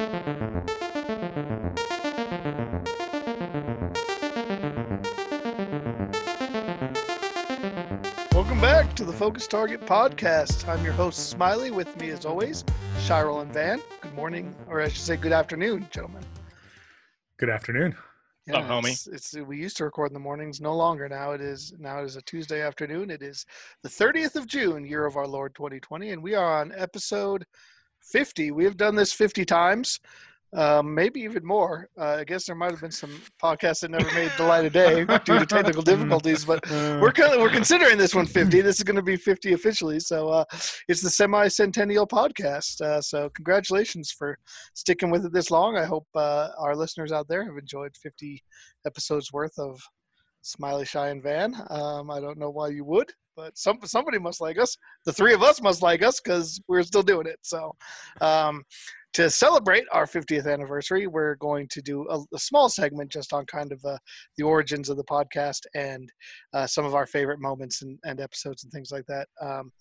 Welcome back to the Focus Target podcast. I'm your host, Smiley. With me, as always, Shirel and Van. Good morning, or I should say, good afternoon, gentlemen. Good afternoon. What's up, homie? It's, it's we used to record in the mornings. No longer now. It is now. It is a Tuesday afternoon. It is the 30th of June, year of our Lord 2020, and we are on episode 50. We have done this 50 times, um, maybe even more. Uh, I guess there might have been some podcasts that never made the light of day due to technical difficulties, but we're kind we're considering this one 50. This is going to be 50 officially. So uh, it's the semi-centennial podcast. Uh, so congratulations for sticking with it this long. I hope uh, our listeners out there have enjoyed 50 episodes worth of Smiley, Shy, and Van. Um, I don't know why you would, but some somebody must like us. The three of us must like us because we're still doing it. So. Um, to celebrate our 50th anniversary, we're going to do a, a small segment just on kind of uh, the origins of the podcast and uh, some of our favorite moments and, and, episodes and things like that. Um,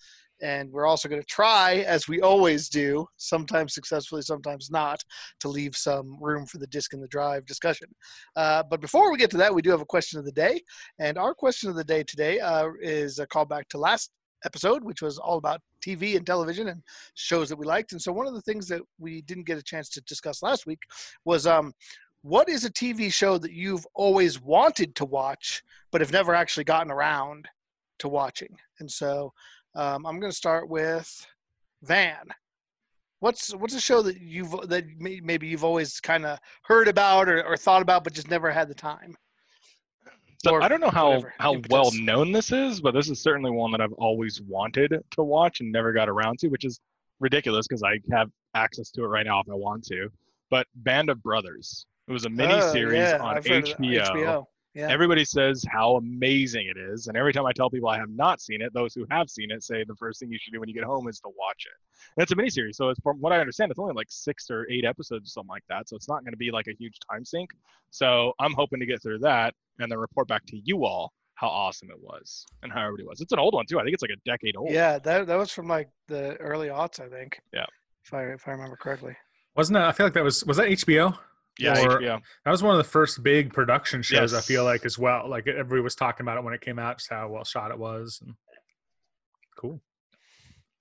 and we're also going to try, as we always do, sometimes successfully, sometimes not, to leave some room for the disc and the drive discussion. Uh, but before we get to that, we do have a question of the day. And our question of the day today uh, is a callback to last episode, which was all about TV and television and shows that we liked. And so one of the things that we didn't get a chance to discuss last week was um, what is a TV show that you've always wanted to watch but have never actually gotten around to watching? And so um, I'm going to start with Van. What's what's a show that you've that maybe you've always kind of heard about or, or thought about but just never had the time? So or I don't know how how well known this is, but this is certainly one that I've always wanted to watch and never got around to, which is ridiculous because I have access to it right now if I want to. But Band of Brothers. It was a mini Oh, series yeah, on I've heard of HBO. HBO. Yeah. Everybody says how amazing it is, and every time I tell people I have not seen it, those who have seen it say the first thing you should do when you get home is to watch it. And it's a miniseries, so it's from what I understand, it's only like six or eight episodes or something like that. So it's not going to be like a huge time sink. So I'm hoping to get through that and then report back to you all how awesome it was and how everybody was. It's an old one too. I think it's like a decade old. Yeah, that that was from like the early aughts, I think. Yeah. If I if I remember correctly. Wasn't that? I feel like that was was that HBO? Yeah, Or- HBO. That was one of the first big production shows. I feel like as well. Like everybody was talking about it when it came out, just how well shot it was. And cool.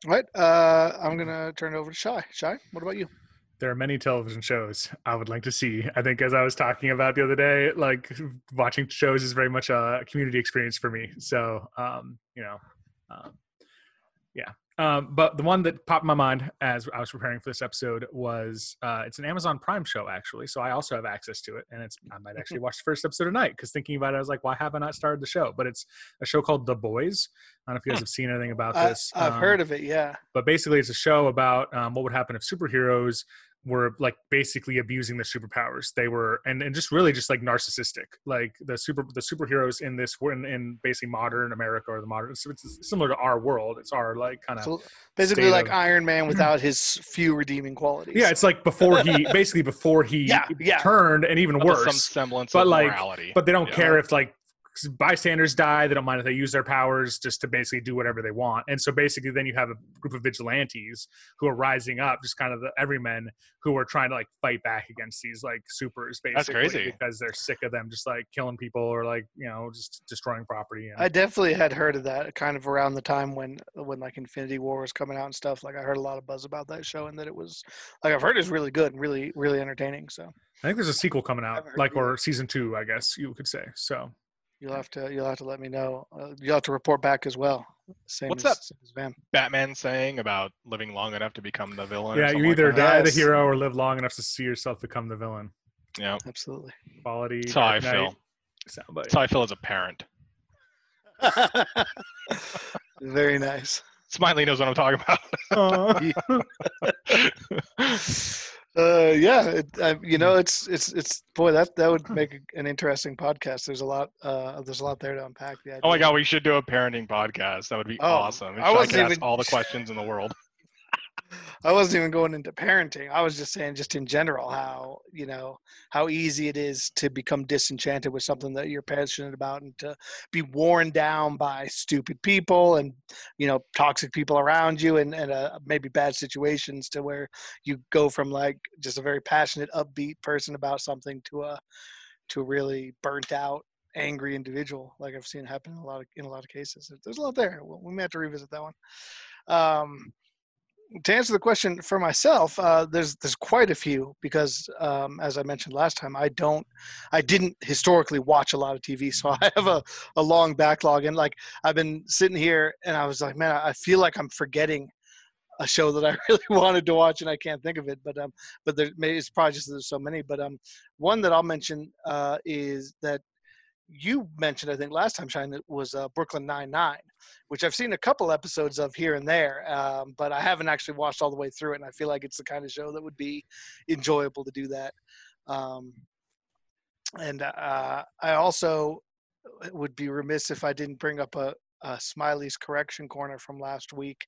All right. Uh, I'm gonna turn it over to Shy. Shy, what about you? There are many television shows I would like to see. I think, as I was talking about the other day, like watching shows is very much a community experience for me. So, um, you know, um, yeah. Um, but the one that popped in my mind as I was preparing for this episode was uh, it's an Amazon Prime show actually, so I also have access to it, and it's I might actually watch the first episode tonight because thinking about it, I was like, why have I not started the show? But it's a show called The Boys. I don't know if you guys have seen anything about I, this. I've Um, heard of it. Yeah. but basically it's a show about um, what would happen if superheroes were like basically abusing their superpowers they were and, and just really just like narcissistic like the super the superheroes in this were in, in basically modern america or the modern so it's similar to our world it's our like kind of So basically, like of- Iron Man without his few redeeming qualities. yeah it's like before he basically before he Yeah, yeah. turned and even to Some worse semblance but, of like- morality. but they don't Yeah. care if like bystanders die they don't mind if they use their powers just to basically do whatever they want and so basically then you have a group of vigilantes who are rising up just kind of the everymen who are trying to like fight back against these like supers basically That's crazy. because they're sick of them just like killing people or like you know just destroying property and I definitely had heard of that kind of around the time when when like Infinity War was coming out and stuff. Like I heard a lot of buzz about that show and that it was like I've heard it's really good and really really entertaining. So i think there's a sequel coming out like or season two i guess you could say so you'll have to you'll have to let me know. Uh, you'll have to report back as well. Same What's as, that? same as Van. Batman saying about living long enough to become the villain. yeah you something like either die Yes. the hero or live long enough to see yourself become the villain Yeah, Absolutely. quality that's how I Dark Knight, feel. soundbite. That's how I feel as a parent. Very nice. Smiley knows what I'm talking about. Uh, yeah, it, I, you know, it's it's it's boy that that would make an interesting podcast. There's a lot uh, there's a lot there to unpack. The oh my god, we should do a parenting podcast. That would be Oh, awesome. I I, wasn't even- all the questions in the world. I wasn't even going into parenting. I was just saying, just in general, how you know how easy it is to become disenchanted with something that you're passionate about, and to be worn down by stupid people and you know toxic people around you, and and uh, maybe bad situations, to where you go from like just a very passionate, upbeat person about something to a to a really burnt out, angry individual, like I've seen happen in a lot of in a lot of cases. There's a lot there. We may have to revisit that one. Um, to answer the question for myself, uh, there's there's quite a few because um, as I mentioned last time, I don't, I didn't historically watch a lot of TV, so I have a, a long backlog. And like I've been sitting here, and I was like, man, I feel like I'm forgetting a show that I really wanted to watch, and I can't think of it. But um, but there, maybe it's probably just there's so many. But um, one that I'll mention uh, is that you mentioned, I think last time, Shine, that was uh, Brooklyn Nine Nine, which I've seen a couple episodes of here and there, um, but I haven't actually watched all the way through it. And I feel like it's the kind of show that would be enjoyable to do that. Um, and uh, I also would be remiss if I didn't bring up a, uh, Smiley's correction corner from last week.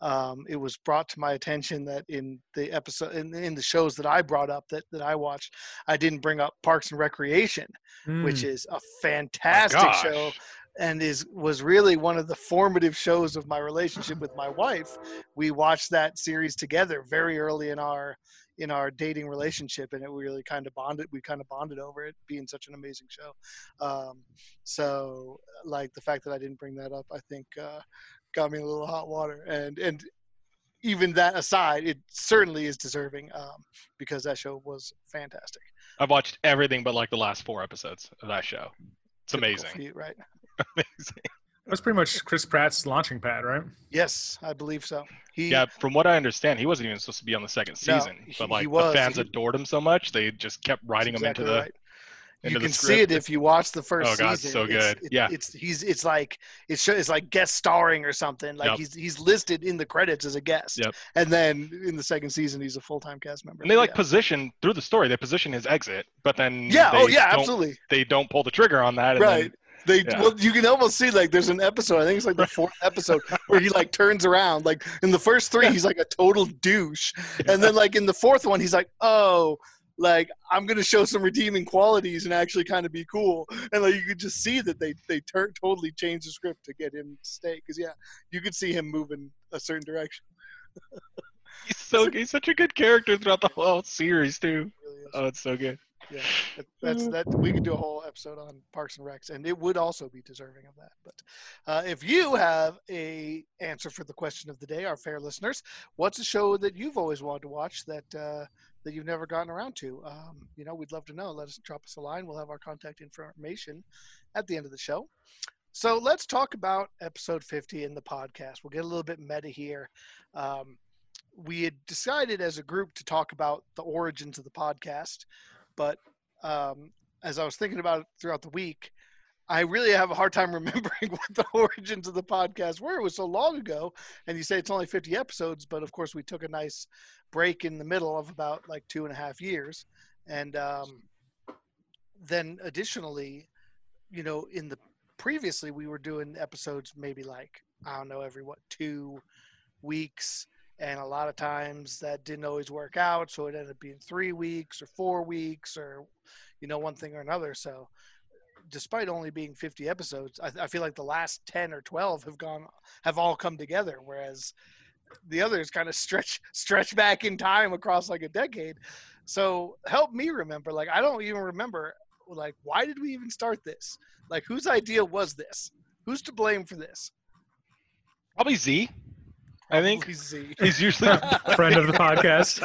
Um, it was brought to my attention that in the episode, in, in, the shows that I brought up that, that I watched, I didn't bring up Parks and Recreation, mm. which is a fantastic show and is was really one of the formative shows of my relationship with my wife. We watched that series together very early in our in our dating relationship and it really kind of bonded we kind of bonded over it being such an amazing show. Um, so like the fact that i didn't bring that up i think uh, got me a little hot water and and even that aside it certainly is deserving um, because that show was fantastic. I've watched everything but like the last four episodes of that show. It's amazing. right? Amazing that's pretty much Chris Pratt's launching pad, right? Yes, I believe so. He, yeah, from what I understand, he wasn't even supposed to be on the second season, no, but like the fans he, adored him so much, they just kept writing him into the. Right. Into you can see it if you watch the first oh, God, season. so good. It's, yeah, it's he's it's like it's it's like guest starring or something. Like yep. he's he's listed in the credits as a guest. Yep. And then in the second season, he's a full time cast member. And they like yeah. position through the story. They position his exit, but then yeah, oh yeah, absolutely. They don't pull the trigger on that. right. Then, they yeah. well, you can almost see like there's an episode. I think it's like the fourth episode where he like turns around. Like in the first three, he's like a total douche, and then like in the fourth one, he's like, oh, like I'm gonna show some redeeming qualities and actually kind of be cool. And like you could just see that they they tur- totally changed the script to get him to stay. Because yeah, you could see him moving a certain direction. he's so he's such a good character throughout the whole series too. Really oh, it's so good yeah, that's that. We could do a whole episode on Parks and Recs, and it would also be deserving of that. But uh, if you have a answer for the question of the day, our fair listeners, what's a show that you've always wanted to watch that uh, that you've never gotten around to? Um, you know, we'd love to know. Let us drop us a line. We'll have our contact information at the end of the show. So let's talk about episode 50 in the podcast. We'll get a little bit meta here. Um, we had decided as a group to talk about the origins of the podcast but um, as I was thinking about it throughout the week, I really have a hard time remembering what the origins of the podcast were. It was so long ago, and you say it's only 50 episodes, but of course we took a nice break in the middle of about like two and a half years, and um, then additionally, you know, in the previously we were doing episodes maybe like I don't know every what two weeks and a lot of times that didn't always work out so it ended up being three weeks or four weeks or you know one thing or another. So despite only being 50 episodes I, I, feel like the last 10 or 12 have gone have all come together whereas the others kind of stretch stretch back in time across like a decade. So help me remember like i don't even remember like why did we even start this? Like whose idea was this? Who's to blame for this? Probably z I think Z. he's usually a friend of the podcast.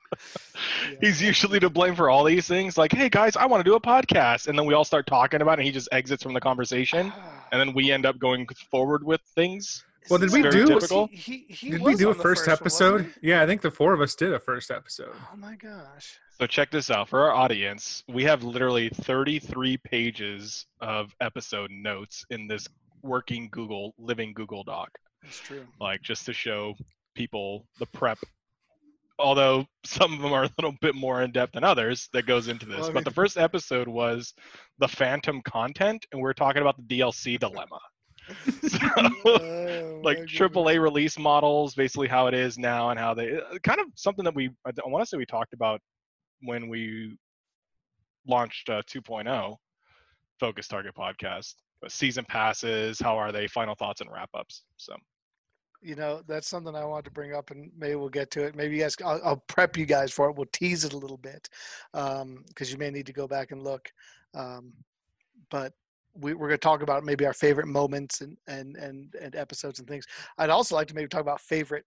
he's usually to blame for all these things. Like, hey guys, I want to do a podcast, and then we all start talking about it. and He just exits from the conversation, and then we end up going forward with things. Well, did we do? He, he, he did we do a first, first episode? One, yeah, I think the four of us did a first episode. Oh my gosh! So check this out for our audience. We have literally 33 pages of episode notes in this working Google, living Google Doc. That's true. Like just to show people the prep. Although some of them are a little bit more in depth than others that goes into this. Well, mean, but the first episode was the phantom content, and we are talking about the DLC dilemma. So, Oh, like AAA release models, basically how it is now, and how they uh, kind of something that we I want to say we talked about when we launched uh, 2.0 Focus Target podcast. Season passes, how are they? Final thoughts and wrap ups. So you know that's something i wanted to bring up and maybe we'll get to it maybe you guys i'll, I'll prep you guys for it we'll tease it a little bit because you may need to go back and look um, but we, we're going to talk about maybe our favorite moments and, and and and episodes and things i'd also like to maybe talk about favorite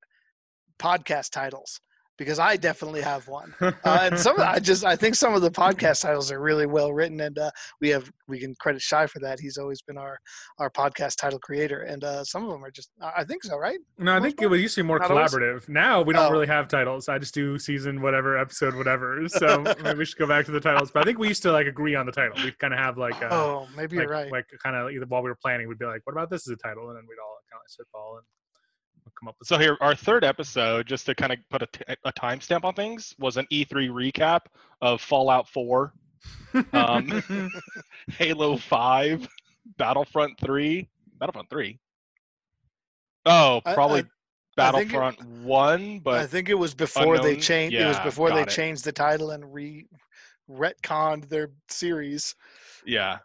podcast titles because i definitely have one uh, and some i just i think some of the podcast titles are really well written and uh, we have we can credit shy for that he's always been our our podcast title creator and uh, some of them are just i think so right No, I think it part? was used to be more Not always? collaborative. Now we don't Oh. really have titles. I just do season whatever, episode whatever. So maybe we should go back to the titles. But I think we used to like agree on the title. We kind of have like, uh, oh maybe like, you're right like kind of either while we were planning, we'd be like, "What about this as a title?" And then we'd all kind of spitball and come up with. So here, our third episode, just to kind of put a, t- a timestamp on things, was an E3 recap of Fallout 4, um, Halo 5, Battlefront 3, Battlefront 3. Oh, probably I- I think it- Battlefront 1, but I think it was before they unknown? changed. it was before they it. changed the title and re retconned their series. yeah,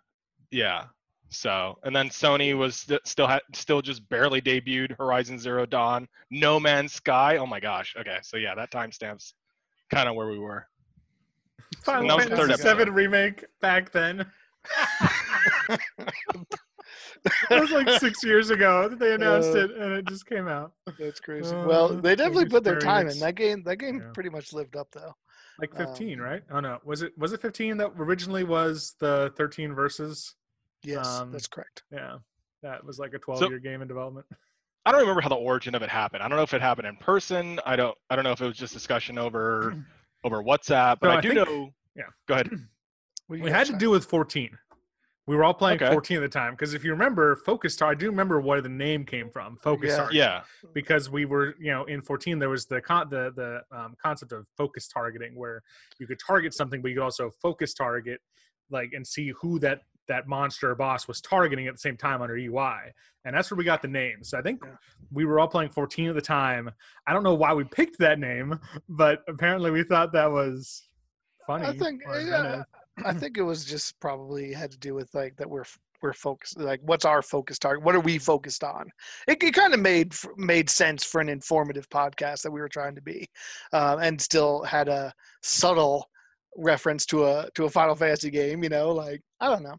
yeah. So, and then Sony was st- still had still just barely debuted Horizon Zero Dawn, No Man's Sky. Oh my gosh. Okay, so yeah, that timestamps kind of where we were. Final that was the Fantasy third. Seven remake back then. It was like six years ago that they announced Uh, it, and it just came out. That's crazy. Uh, well, they definitely put their time in. That game that game Yeah. pretty much lived up though. Like fifteen, Um, right? Oh no, was it was it fifteen that originally was the thirteen Versus? Yes, Um, that's correct. Yeah, that was like a twelve-year game in development. I don't remember how the origin of it happened. I don't know if it happened in person. I don't. I don't know if it was just discussion over over WhatsApp. But No, I, I do think- know. yeah. Go ahead. What We had to do with fourteen. We were all playing Okay. 14 at the time because if you remember, Focus Tar. I do remember where the name came from, Focus Yeah. Target. Yeah. because we were you know in 14 there was the con- the the um, concept of focus targeting where you could target something but you could also focus target like and see who that that monster boss was targeting at the same time under UI and that's where we got the name. So I think Yeah. we were all playing 14 at the time. I don't know why we picked that name but apparently we thought that was funny I think yeah. I think it was just probably had to do with like that we're we're focused like what's our focus target? What are we focused on? It, it kind of made made sense for an informative podcast that we were trying to be um, and still had a subtle reference to a to a final fantasy game you know like i don't know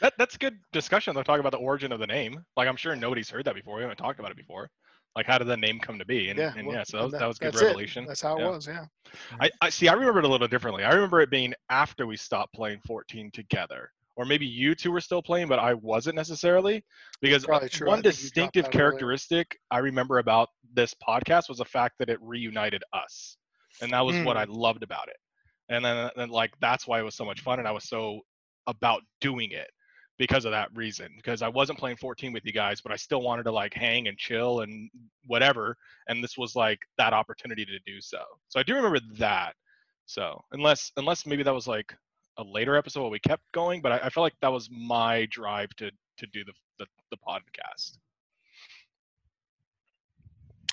That that's a good discussion. They're talking about the origin of the name. Like I'm sure nobody's heard that before. We haven't talked about it before. Like how did the name come to be? And yeah and well, yeah, so that was, that was good that's it. revelation. that's how it Yeah. was yeah I, I see. I remember it a little differently. I remember it being after we stopped playing 14 together, or maybe you two were still playing, but I wasn't necessarily. Because one think you dropped distinctive characteristic I remember about this podcast was the fact that it reunited us, and that was what Mm. I loved about it. And then, then like that's why it was so much fun, and I was so about doing it because of that reason. Because I wasn't playing 14 with you guys, but I still wanted to like hang and chill and whatever and this was like that opportunity to do so. So I do remember that. So unless unless maybe that was like a later episode where we kept going, but I, I felt like that was my drive to to do the the, the podcast.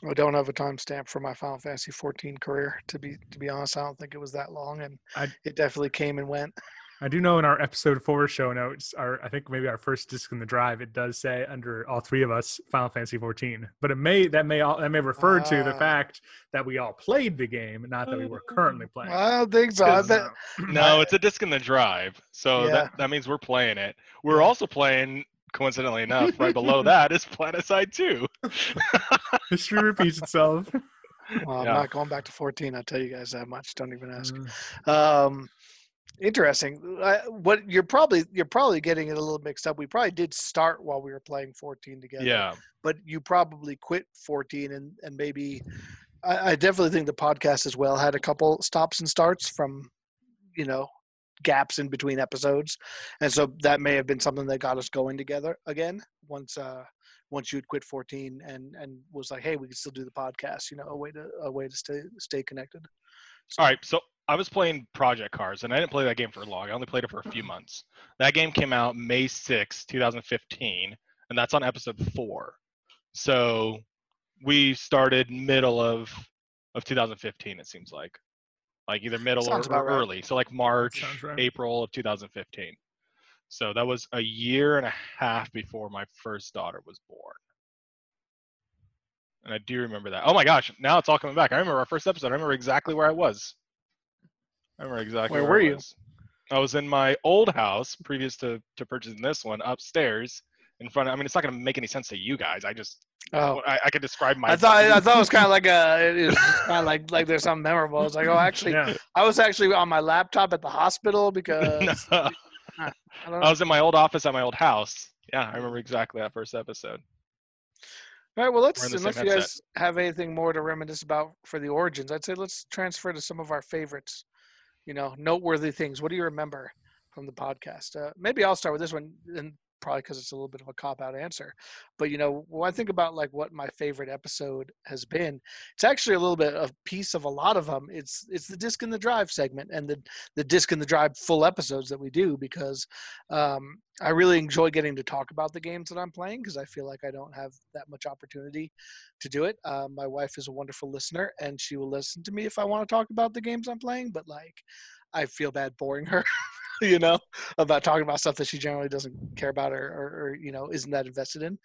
I don't have a timestamp for my Final Fantasy 14 career. To be to be honest, I don't think it was that long, and I- it definitely came and went. I do know in our episode four show notes, our I think maybe our first disc in the drive, it does say under all three of us Final Fantasy 14. But it may that may all that may refer to the fact that we all played the game, not that we were currently playing. I don't think so. I 'Cause, bet. uh, No, it's a disc in the drive. So Yeah. that, that means we're playing it. We're Yeah. also playing coincidentally enough, right below that is Planetside 2. history repeats itself. Well, I'm Yeah. not going back to 14. I'll tell you guys that much. Don't even ask. Mm, Um, interesting. I, what you're probably you're probably getting it a little mixed up. We probably did start while we were playing 14 together. Yeah. but you probably quit 14 and and maybe I, I definitely think the podcast as well had a couple stops and starts from you know gaps in between episodes and so that may have been something that got us going together again once uh once you'd quit 14 and and was like hey we can still do the podcast you know a way to a way to stay stay connected All right, so I was playing Project Cars, and I didn't play that game for long. I only played it for a few months. That game came out May 6, 2015, and and that's on episode four. So we started middle of of 2015. It seems like, like either middle or, Sounds about or right. early. So like March, right. April of 2015. So that was a year and a half before my first daughter was born. And I do remember that. Oh my gosh, now it's all coming back. I remember our first episode. I remember exactly where I was. I remember exactly Where where, were I you? was. I was in my old house previous to, to purchasing this one upstairs in front of, I mean, it's not going to make any sense to you guys. I just, Oh, I, I could describe my. I thought I thought it was kind of like a it was kind of like like there's something memorable. I was like, oh, actually, Yeah. I was actually on my laptop at the hospital because No. I don't I was in my old office at my old house. Yeah, I remember exactly that first episode. All right, well, let's unless you guys have anything more to reminisce about for the origins, I'd say let's transfer to some of our favorites. You know, noteworthy things. What do you remember from the podcast? Uh, maybe I'll start with this one, and probably because it's a little bit of a cop out answer. But you know, when I think about like what my favorite episode has been, it's actually a little bit of a piece of a lot of them. It's it's the disc in the drive segment and the the disc in the drive full episodes that we do because um, I really enjoy getting to talk about the games that I'm playing because I feel like I don't have that much opportunity to do it. Um, my wife is a wonderful listener and she will listen to me if I want to talk about the games I'm playing, but like I feel bad boring her, you know, about talking about stuff that she generally doesn't care about or, or, or, you know, isn't that invested in.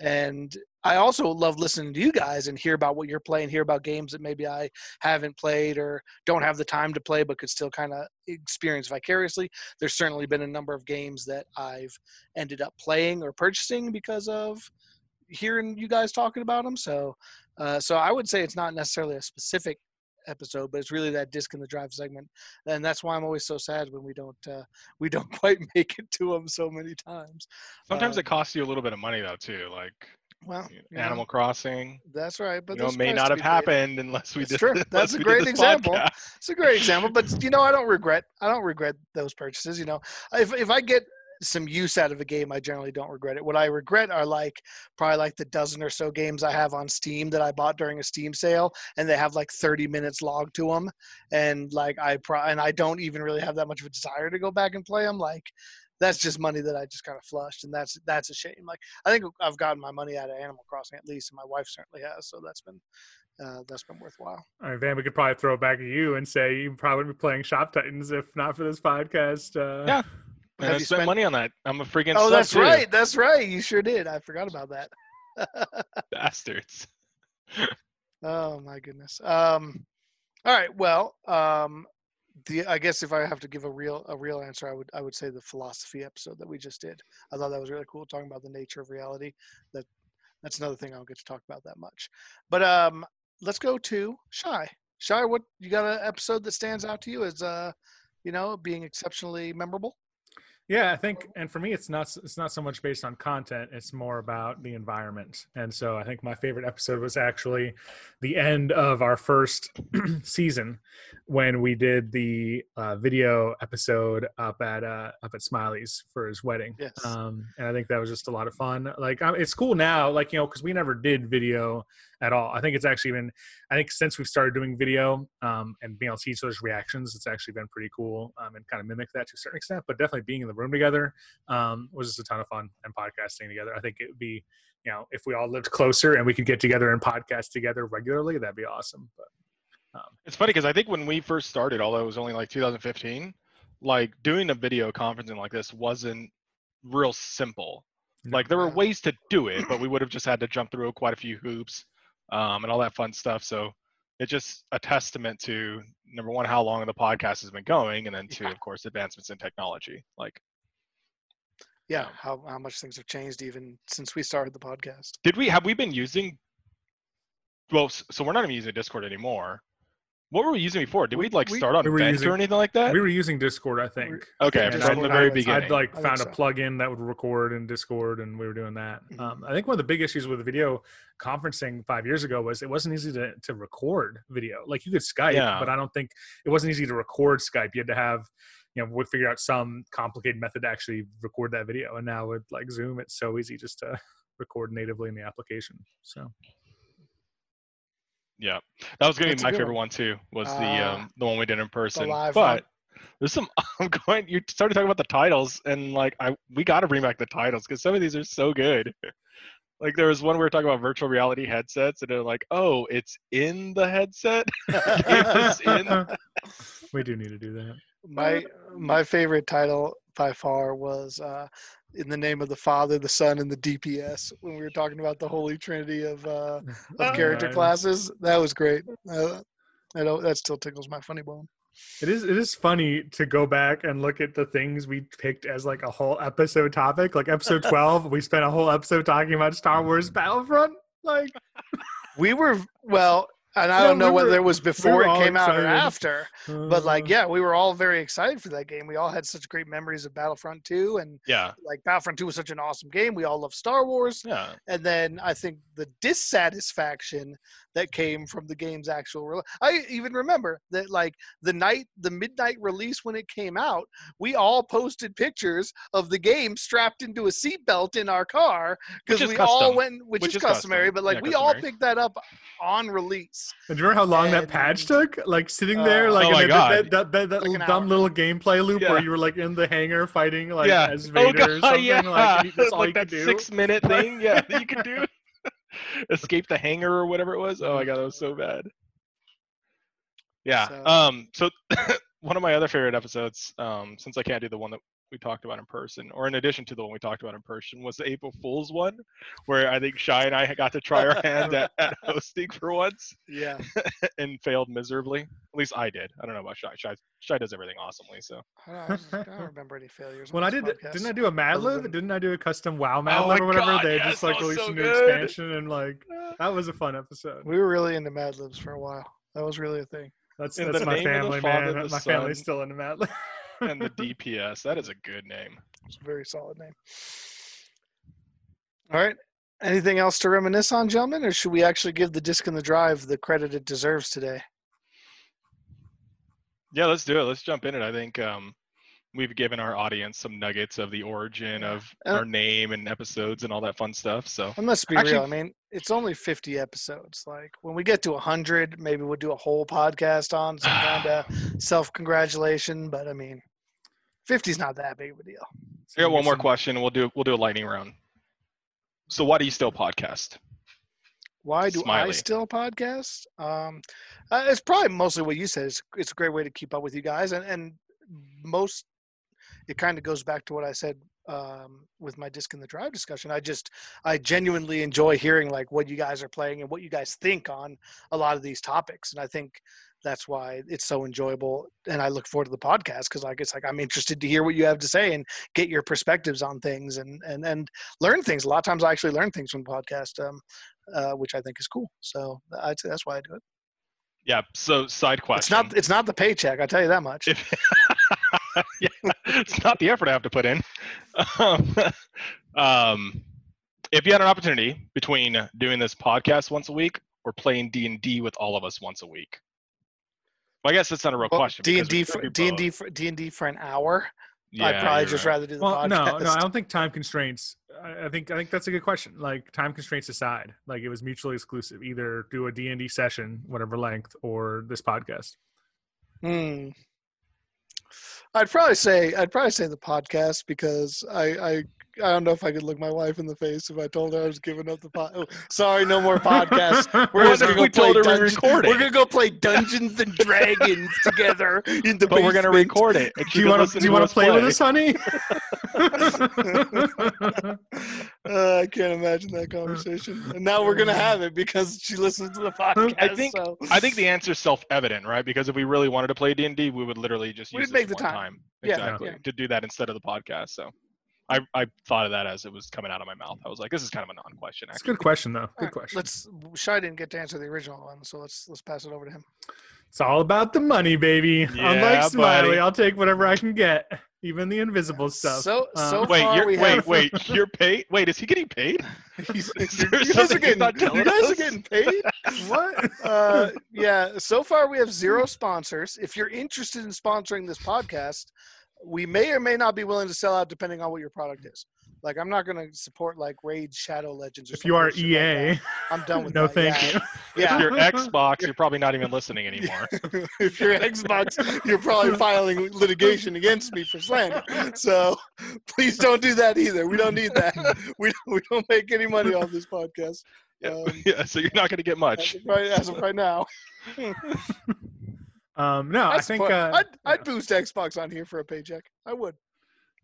And I also love listening to you guys and hear about what you're playing, hear about games that maybe I haven't played or don't have the time to play, but could still kind of experience vicariously. There's certainly been a number of games that I've ended up playing or purchasing because of hearing you guys talking about them. So, uh, so I would say it's not necessarily a specific episode, but it's really that disc in the drive segment, and that's why I'm always so sad when we don't uh, we don't quite make it to them so many times. Sometimes Uh, it costs you a little bit of money though too, like Well, you know, Animal Crossing. that's right, but you know, may not have happened unless we That's did. true. That's a great example. It's a great example, but you know, I don't regret. I don't regret those purchases. You know, if if I get some use out of a game, I generally don't regret it. What I regret are like probably like the dozen or so games I have on Steam that I bought during a Steam sale, and they have like 30 minutes logged to them, and like I pro- and I don't even really have that much of a desire to go back and play them. Like that's just money that I just kind of flushed, and that's that's a shame. Like I think I've gotten my money out of Animal Crossing at least, and my wife certainly has, so that's been uh, that's been worthwhile. All right, Van, we could probably throw it back at you and say you probably would be playing Shop Titans if not for this podcast. Uh, Yeah. And Have I you spent spent- money on that. I'm a freaking Oh, that's too. right. That's right. You sure did. I forgot about that. bastards. oh my goodness. Um, all right. Well, um, the I guess if I have to give a real a real answer, I would I would say the philosophy episode that we just did. I thought that was really cool, talking about the nature of reality. That that's another thing I don't get to talk about that much. But um, let's go to shy. Shy, what you got an episode that stands out to you as uh, you know, being exceptionally memorable? Yeah, I think, and for me, it's not it's not so much based on content; it's more about the environment. And so, I think my favorite episode was actually the end of our first season when we did the uh, video episode up at uh, up at Smiley's for his wedding. Yes. Um, and I think that was just a lot of fun. Like, um, it's cool now, like you know, because we never did video at all. I think it's actually been, I think since we've started doing video um, and being able to see each other's reactions, it's actually been pretty cool um, and kind of mimic that to a certain extent. But definitely being in the room together um, was just a ton of fun and podcasting together. I think it would be, you know, if we all lived closer and we could get together and podcast together regularly, that'd be awesome. But um, It's funny because I think when we first started, although it was only like 2015, like doing a video conferencing like this wasn't real simple. Like there were ways to do it, but we would have just had to jump through quite a few hoops um, and all that fun stuff. So it's just a testament to number one, how long the podcast has been going, and then two, of course, advancements in technology. Like, Yeah, how how much things have changed even since we started the podcast. did we have we been using? Well, so we're not even using Discord anymore. What were we using before? Did we, We- like we- start on We Vent using- or anything like that? we were using Discord, I think. okay, Yeah, from Discord the I very was- beginning. I'd like I found so. a plugin that would record in Discord, and we were doing that. Mhm. Um, I think one of the big issues with video conferencing five years ago was it wasn't easy to, to record video. Like you could Skype, Yeah. but I don't think it wasn't easy to record Skype. You had to have, you know, would figure out some complicated method to actually record that video. And now with like Zoom, it's so easy just to record natively in the application. So Yeah, that was gonna be my favorite one. one too. Was the Ah, um the one we did in person. live one. but there's some. I'm going. You started talking about the titles, and like I we got to bring back the titles because some of these are so good. Like there was one we were talking about virtual reality headsets, and they're like, "Oh, it's in the headset." It's in. we do need to do that. My my favorite title by far was uh, "In the Name of the Father, the Son, and the DPS." When we were talking about the Holy Trinity of uh, of character Nice. classes, that was great. Uh, I don't, that still tickles my funny bone. It is it is funny to go back and look at the things we picked as like a whole episode topic. Like episode twelve, we spent a whole episode talking about Star Wars Battlefront. Like We were well, and I Yeah, don't know we whether it was before were it came out or excited. after. But like, uh, yeah, we were all very excited for that game. We all had such great memories of Battlefront 2, and Yeah, like Battlefront 2 was such an awesome game. We all love Star Wars. yeah. and then I think the dissatisfaction that came from the game's actual. Re- I even remember that like the night, the midnight release when it came out, we all posted pictures of the game strapped into a seatbelt in our car because is we all went, which, Which is, is customary. custom. But like Yeah, we all picked that up on release. And do you remember how long that patch took? Like sitting there, Uh, like Oh in my that, God. that, that, that, that Like little dumb hour. little gameplay loop Yeah. where you were like in the hangar fighting like yeah. as oh Vader or god, something. yeah. Like that's all like you that could do. six minute thing. Yeah, that you could do. Escape the hangar or whatever it was. Oh my god, that was so bad. Yeah. So- Um. So one of my other favorite episodes, um, since I can't do the one that we talked about in person, or in addition to the one we talked about in person, was the April Fool's one, where I think Shy and I got to try our hand at, at hosting for once Yeah, and failed miserably. At least I did. I don't know about Shy. Shy, Shy does everything awesomely. So. I don't, I don't remember any failures. When I did, podcast. didn't I do a Mad other Lib? than- Didn't I do a custom WoW Mad Oh Lib my or whatever? God, they yes, just like released so a new good. expansion and like that was a fun episode. We were really into Mad Libs for a while. That was really a thing. That's In that's my name of the family, man. the My family's still into Mad Lib. And the DPS. That is a good name. It's a very solid name. All right. Anything else to reminisce on, gentlemen, or should we actually give the disc and the drive the credit it deserves today? Yeah, let's do it. Let's jump in it. I think um, we've given our audience some nuggets of the origin of Uh, our name and episodes and all that fun stuff. So And let's be Actually- real. I mean, it's only 50 episodes. Like when we get to 100, maybe we'll do a whole podcast on some kind of self congratulation. But I mean, 50 is not that big of a deal. I got one more some- question. We'll do we'll do a lightning round. So why do you still podcast? Why do I Smiley. still podcast? Um, uh, it's probably mostly what you said. It's, it's a great way to keep up with you guys, and and most it kind of goes back to what I said um, with my disc in the drive discussion. I just I genuinely enjoy hearing like what you guys are playing and what you guys think on a lot of these topics, and I think that's why it's so enjoyable. And I look forward to the podcast because like it's like I'm interested to hear what you have to say and get your perspectives on things and and and learn things. A lot of times I actually learn things from the podcast. Um, uh, which I think is cool. So I'd say that's why I do it. Yeah. So side question. It's not it's not the paycheck. I tell you that much. If, yeah, it's not the effort I have to put in. Um, um, if you had an opportunity between doing this podcast once a week or playing D and D with all of us once a week, well, I guess that's not a real question. D and D for D and D for D and D for an hour. Yeah, I'd probably just right. rather do the Well, podcast. no, no, I don't think time constraints. I I think I think that's a good question. Like time constraints aside, like it was mutually exclusive. Either do a D and D session, whatever length, or this podcast. Hmm. I'd probably say I'd probably say the podcast because I I I don't know if I could look my wife in the face if I told her I was giving up the pod. Oh, sorry, no more podcasts. We're just gonna go we play told her we Dungeons. recorded? We're gonna go play Dungeons and Dragons together in the But we're gonna basement. record it. and do you can want listen to? Do you want to play, with us, honey? Uh, I can't imagine that conversation. And now we're gonna have it because she listens to the podcast. I think- so. I think the answer is self-evident, right? Because if we really wanted to play D and D, we would literally just We'd use make this the one time. time, Yeah, exactly, yeah. to do that instead of the podcast. So, I I thought of that as it was coming out of my mouth. I was like, this is kind of a non-question. It's a good question, though. Good All right, question. Let's. Shy didn't get to answer the original one, so let's let's pass it over to him. It's all about the money, baby. Yeah, Unlike Smiley, buddy. I'll take whatever I can get, even the invisible stuff. So so wait, far you're, we wait, have. wait, you're paid. Wait, is he getting paid? He's- you guys are getting. not You telling guys are getting paid. what? Uh, yeah. So far we have zero sponsors. If you're interested in sponsoring this podcast, we may or may not be willing to sell out depending on what your product is. Like I'm not gonna support like Raid Shadow Legends. Or If you are some bullshit like EA. I'm done with that. no that. thank yeah. you. Yeah. If you're Xbox, you're probably not even listening anymore. if you're Xbox, you're probably filing litigation against me for slander. So please don't do that either. We don't need that. We we don't make any money off this podcast. Yeah, Um, yeah, so you're not going to get as much. of right, as of right now, Um, no, I I'd think. Uh, I'd, I'd boost Xbox on here for a paycheck. I would.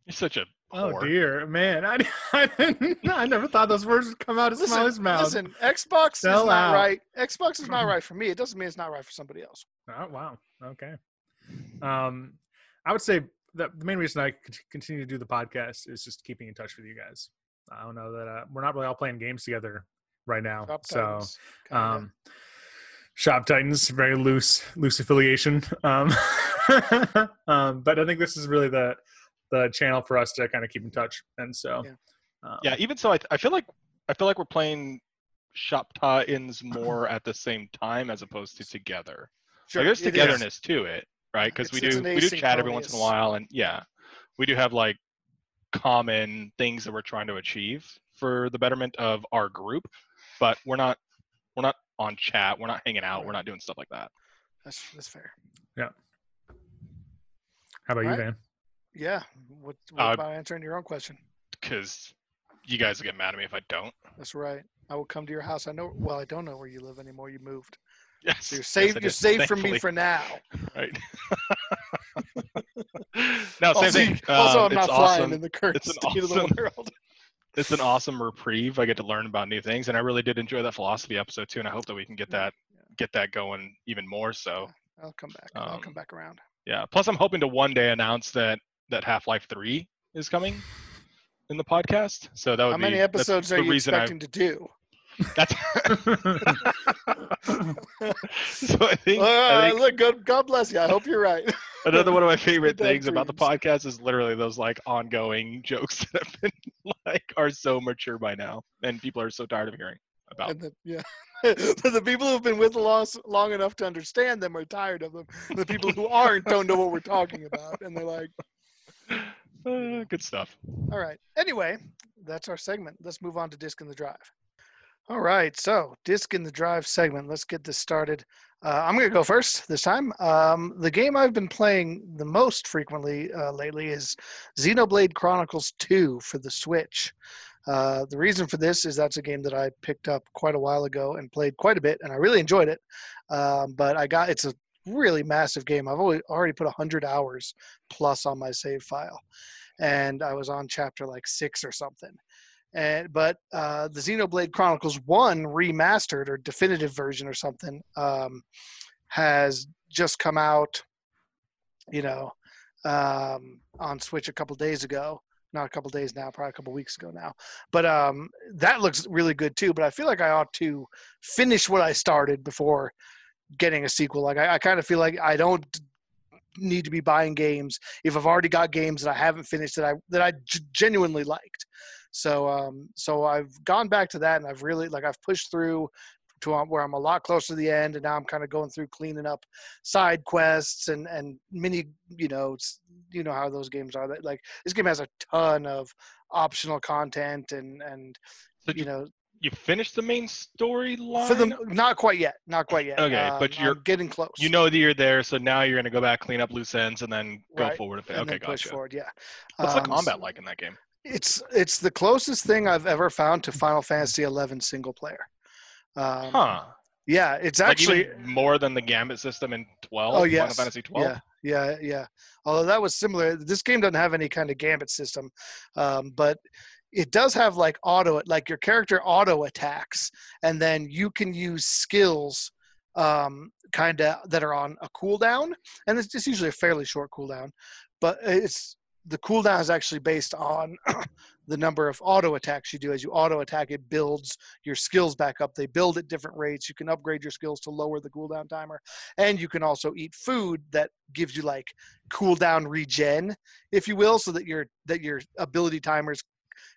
You're such a Oh whore. dear, man! I, I, I never thought those words would come out of Listen, Smiley's mouth. listen. Xbox Sell is not out. right. Xbox is not right for me. It doesn't mean it's not right for somebody else. Oh wow. Okay. Um, I would say that the main reason I continue to do the podcast is just keeping in touch with you guys. I don't know that uh, we're not really all playing games together right now, Shop so Titans, um, Shop Titans very loose loose affiliation. Um, um, but I think this is really the the channel for us to kind of keep in touch, and so Yeah. um, Yeah, even so, I, I feel like I feel like we're playing Shop Titans more at the same time as opposed to together. Sure, like there's it is. togetherness to it, right? Because we It's- it's do we do chat every once in a while, and yeah, we do have like common things that we're trying to achieve for the betterment of our group, but we're not we're not on chat, we're not hanging out, we're not doing stuff like that. That's that's fair. Yeah. How about you, Alright. Van? Yeah. What, what Uh, about answering your own question? Because you guys will get mad at me if I don't. That's right. I will come to your house. I know. Well, I don't know where you live anymore. You moved. Yes, So you're yes, safe. I you're safe from me for now. right. no, same also, thing. also, Um, I'm not it's flying in the current It's an state of the awesome- world. it's an awesome reprieve. I get to learn about new things, and I really did enjoy that philosophy episode too. And I hope that we can get that get that going even more. So I'll come back. I'll come Um, back around. yeah. Plus, I'm hoping to one day announce that that Half Life Three is coming in the podcast. So that would How be many episodes are you reason I- expecting to do? That's so I think, I Uh, think look, God, God bless you. I hope you're right. another one of my favorite Bad things about the podcast is literally those like ongoing jokes that have been like are so mature by now, and people are so tired of hearing about. And the, yeah. But the people who've been with us long enough to understand them are tired of them. The people who aren't don't know what we're talking about, and they're like, Uh, good stuff. All right. Anyway, that's our segment. Let's move on to Disc in the Drive. All right. So, Disc in the Drive segment. Let's get this started. Uh, I'm going to go first this time. Um, the game I've been playing the most frequently uh, lately is Xenoblade Chronicles 2 for the Switch. Uh, the reason for this is that's a game that I picked up quite a while ago and played quite a bit, and I really enjoyed it. Um, but I got it's a really massive game. I've already, put 100 hours plus on my save file and I was on chapter like six or something. And but uh, the Xenoblade Chronicles One remastered or definitive version or something um, has just come out. You know, um, on Switch a couple days ago. Not a couple days now, probably a couple weeks ago now. But um, that looks really good too. But I feel like I ought to finish what I started before getting a sequel. Like I, I kind of feel like I don't need to be buying games if I've already got games that I haven't finished that I that I g- genuinely liked. So um so I've gone back to that and I've really like I've pushed through to um, where I'm a lot closer to the end and now I'm kind of going through cleaning up side quests and and mini you know you know how those games are that like this game has a ton of optional content and and So you know You finished the main storyline. for the not quite yet not quite yet Okay, but Um, you're- I'm getting close you know that you're there, so now you're gonna go back, clean up loose ends, and then go Right, forward. And okay, gotcha. forward yeah What's the Um, combat like in that game? It's it's the closest thing I've ever found to Final Fantasy XI single player. Um, Huh? Yeah, it's Like actually even more than the Gambit system in 12. Oh, Final yes. Fantasy 12. yeah, yeah, yeah. Although that was similar. This game doesn't have any kind of gambit system, um, but it does have like auto, like your character auto attacks, and then you can use skills um, kind of that are on a cooldown, and it's just usually a fairly short cooldown, but it's the cooldown is actually based on the number of auto attacks you do. As you auto attack, it builds your skills back up. They build at different rates. You can upgrade your skills to lower the cooldown timer and you can also eat food that gives you like cooldown regen if you will so that your that your ability timers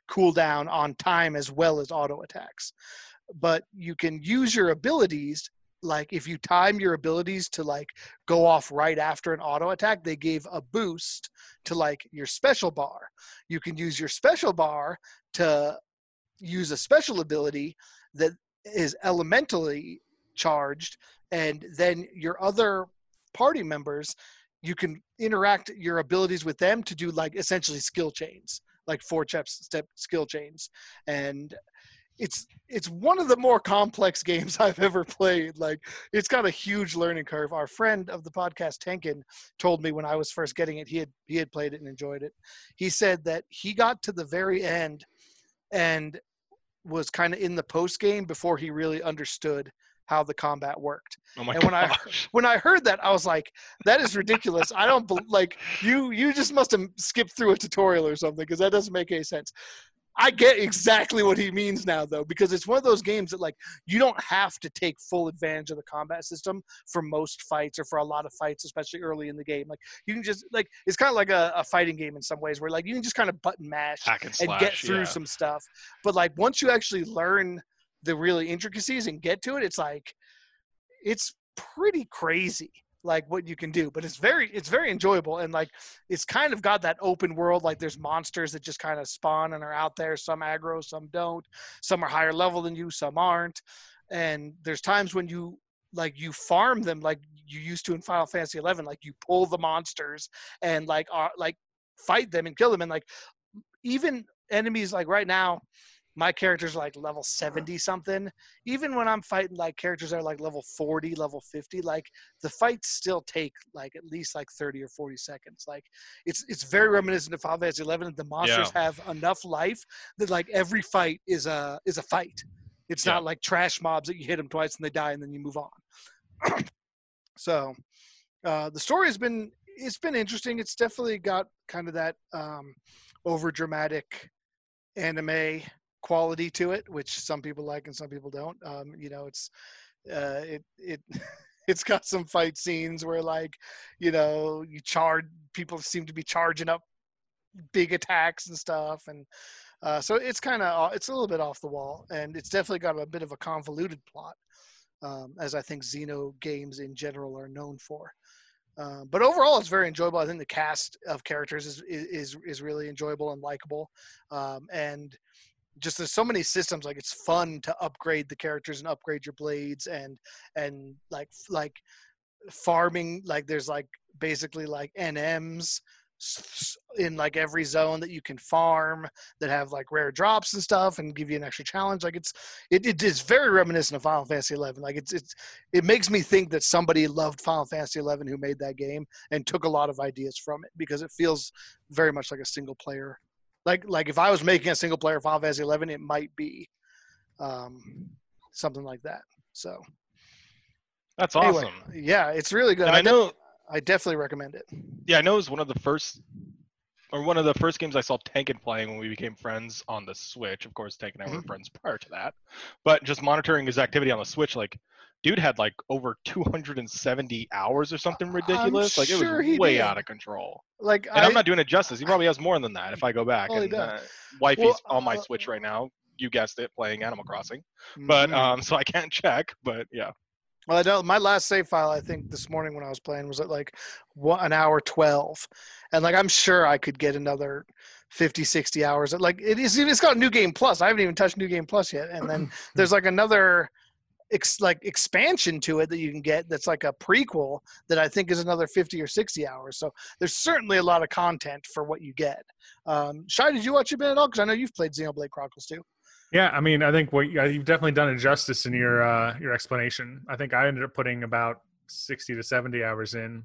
cool down on time as well as auto attacks but you can use your abilities like if you time your abilities to like go off right after an auto attack, they gave a boost to like your special bar. You can use your special bar to use a special ability that is elementally charged and then your other party members you can interact your abilities with them to do like essentially skill chains like four step step skill chains and it's it's one of the more complex games I've ever played. Like it's got a huge learning curve. Our friend of the podcast Tenkin told me when I was first getting it, he had he had played it and enjoyed it. He said that he got to the very end and was kind of in the post game before he really understood how the combat worked. Oh my and when I when I heard that, I was like, "That is ridiculous." I don't like you. You just must have skipped through a tutorial or something because that doesn't make any sense. I get exactly what he means now, though, because it's one of those games that like you don't have to take full advantage of the combat system for most fights or for a lot of fights, especially early in the game. Like you can just like it's kind of like a, a fighting game in some ways, where like you can just kind of button mash hack and and slash. get through yeah. some stuff. But like once you actually learn the really intricacies and get to it, it's like it's pretty crazy like what you can do but it's very it's very enjoyable and like it's kind of got that open world like there's monsters that just kind of spawn and are out there some aggro some don't some are higher level than you some aren't and there's times when you like you farm them like you used to in final fantasy 11 like you pull the monsters and like are like fight them and kill them and like even enemies like right now my characters are like level 70 something even when i'm fighting like characters that are like level 40 level 50 like the fights still take like at least like 30 or 40 seconds. Like it's it's very reminiscent of final fantasy 11 the monsters have enough life that like every fight is a is a fight. It's Yeah. not like trash mobs that you hit them twice and they die and then you move on. So uh the story has been it's been interesting. It's definitely got kind of that um over dramatic anime quality to it, which some people like and some people don't. Um, you know, it's uh, it it it's got some fight scenes where like you know you charge people seem to be charging up big attacks and stuff and uh, so it's kind of it's a little bit off the wall and it's definitely got a bit of a convoluted plot um, as i think xeno games in general are known for uh, but overall it's very enjoyable i think the cast of characters is is is really enjoyable and likable um, and just there's so many systems like it's fun to upgrade the characters and upgrade your blades and and like like farming like there's like basically like nms in like every zone that you can farm that have like rare drops and stuff and give you an extra challenge like it's it, it is very reminiscent of final fantasy 11 like it's it's it makes me think that somebody loved final fantasy 11 who made that game and took a lot of ideas from it because it feels very much like a single player like like if I was making a single player Final Fantasy 11, it might be um, something like that. So That's anyway, awesome. yeah, it's really good. And I, I know, I definitely recommend it. yeah, I know it was one of the first, or one of the first games I saw Tankin playing when we became friends on the Switch. Of course, Tank and I were Mhm. friends prior to that, but just monitoring his activity on the Switch, like, dude had like over 270 hours or something ridiculous. like, it sure was way did. out of control. Like And I, I'm not doing it justice. He probably has more than that if I go back. And uh, wifey's Well, on my uh, Switch right now. You guessed it, playing Animal Crossing. But Mhm. um, so I can't check. But yeah, well, I know my last save file I think this morning when I was playing was at like one, an hour 12, and like I'm sure I could get another 50, 60 hours. Like it is, it's got New Game Plus. I haven't even touched New Game Plus yet, and then there's like another ex, like expansion to it that you can get that's like a prequel that I think is another 50 or 60 hours. So there's certainly a lot of content for what you get. Um, Shy, did you watch it at all? Because I know you've played Xenoblade Chronicles too. Yeah, I mean, I think what you- you've definitely done it justice in your uh, your explanation. I think I ended up putting about sixty to seventy hours in.